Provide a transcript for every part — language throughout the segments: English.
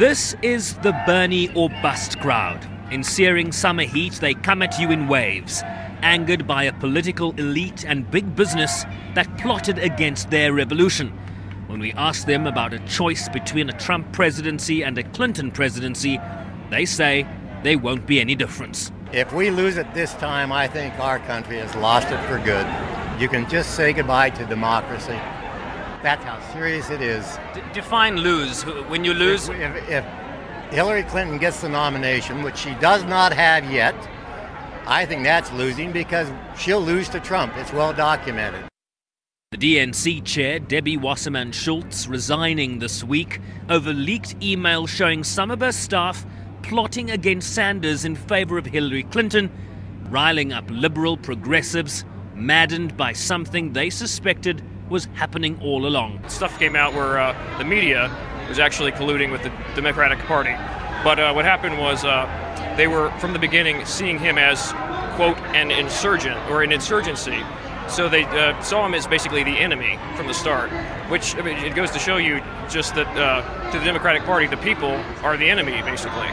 This is the Bernie or bust crowd. In searing summer heat, they come at you in waves, angered by a political elite and big business that plotted against their revolution. When we ask them about a choice between a Trump presidency and a Clinton presidency, they say there won't be any difference. If we lose it this time, I think our country has lost it for good. You can just say goodbye to democracy. That's how serious it is. D- define lose. When you lose, if, if, if Hillary Clinton gets the nomination, which she does not have yet, I think that's losing because she'll lose to Trump. It's well documented. The DNC chair, Debbie Wasserman Schultz, resigning this week over leaked emails showing some of her staff plotting against Sanders in favor of Hillary Clinton, riling up liberal progressives, maddened by something they suspected was happening all along. Stuff came out where uh, the media was actually colluding with the Democratic Party. But uh, what happened was uh, they were, from the beginning, seeing him as, quote, an insurgent or an insurgency. So they uh, saw him as basically the enemy from the start, which I mean, it goes to show you just that uh, to the Democratic Party, the people are the enemy, basically.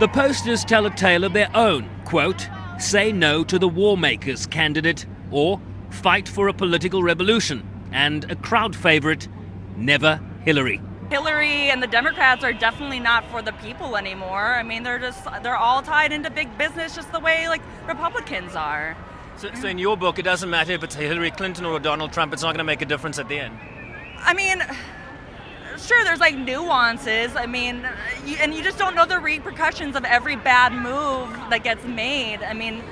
The posters tell a tale of their own. Quote, say no to the war makers candidate, or fight for a political revolution, and a crowd favorite, never Hillary. Hillary and the Democrats are definitely not for the people anymore. I mean, they're just they're all tied into big business just the way like Republicans are. So, so in your book, it doesn't matter if it's Hillary Clinton or Donald Trump. It's not going to make a difference at the end. I mean, sure, there's like nuances. I mean, you, and you just don't know the repercussions of every bad move that gets made. I mean,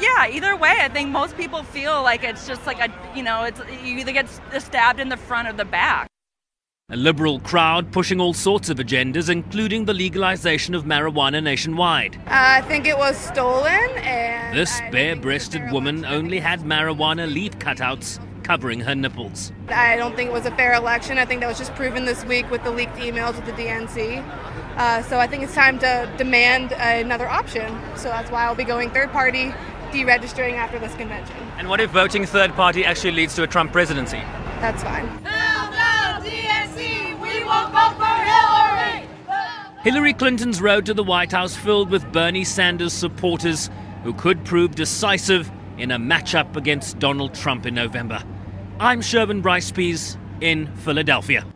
yeah, either way, I think most people feel like it's just like a, you know, it's you either get stabbed in the front or the back. A liberal crowd pushing all sorts of agendas, including the legalization of marijuana nationwide. Uh, I think it was stolen, and. This bare breasted woman only had marijuana leaf cutouts covering her nipples. I don't think it was a fair election. I think that was just proven this week with the leaked emails with the DNC. Uh, so I think it's time to demand another option. So that's why I'll be going third party, deregistering after this convention. And what if voting third party actually leads to a Trump presidency? That's fine. Hillary Clinton's road to the White House filled with Bernie Sanders supporters who could prove decisive in a matchup against Donald Trump in November. I'm Sherwin Bryce Pease in Philadelphia.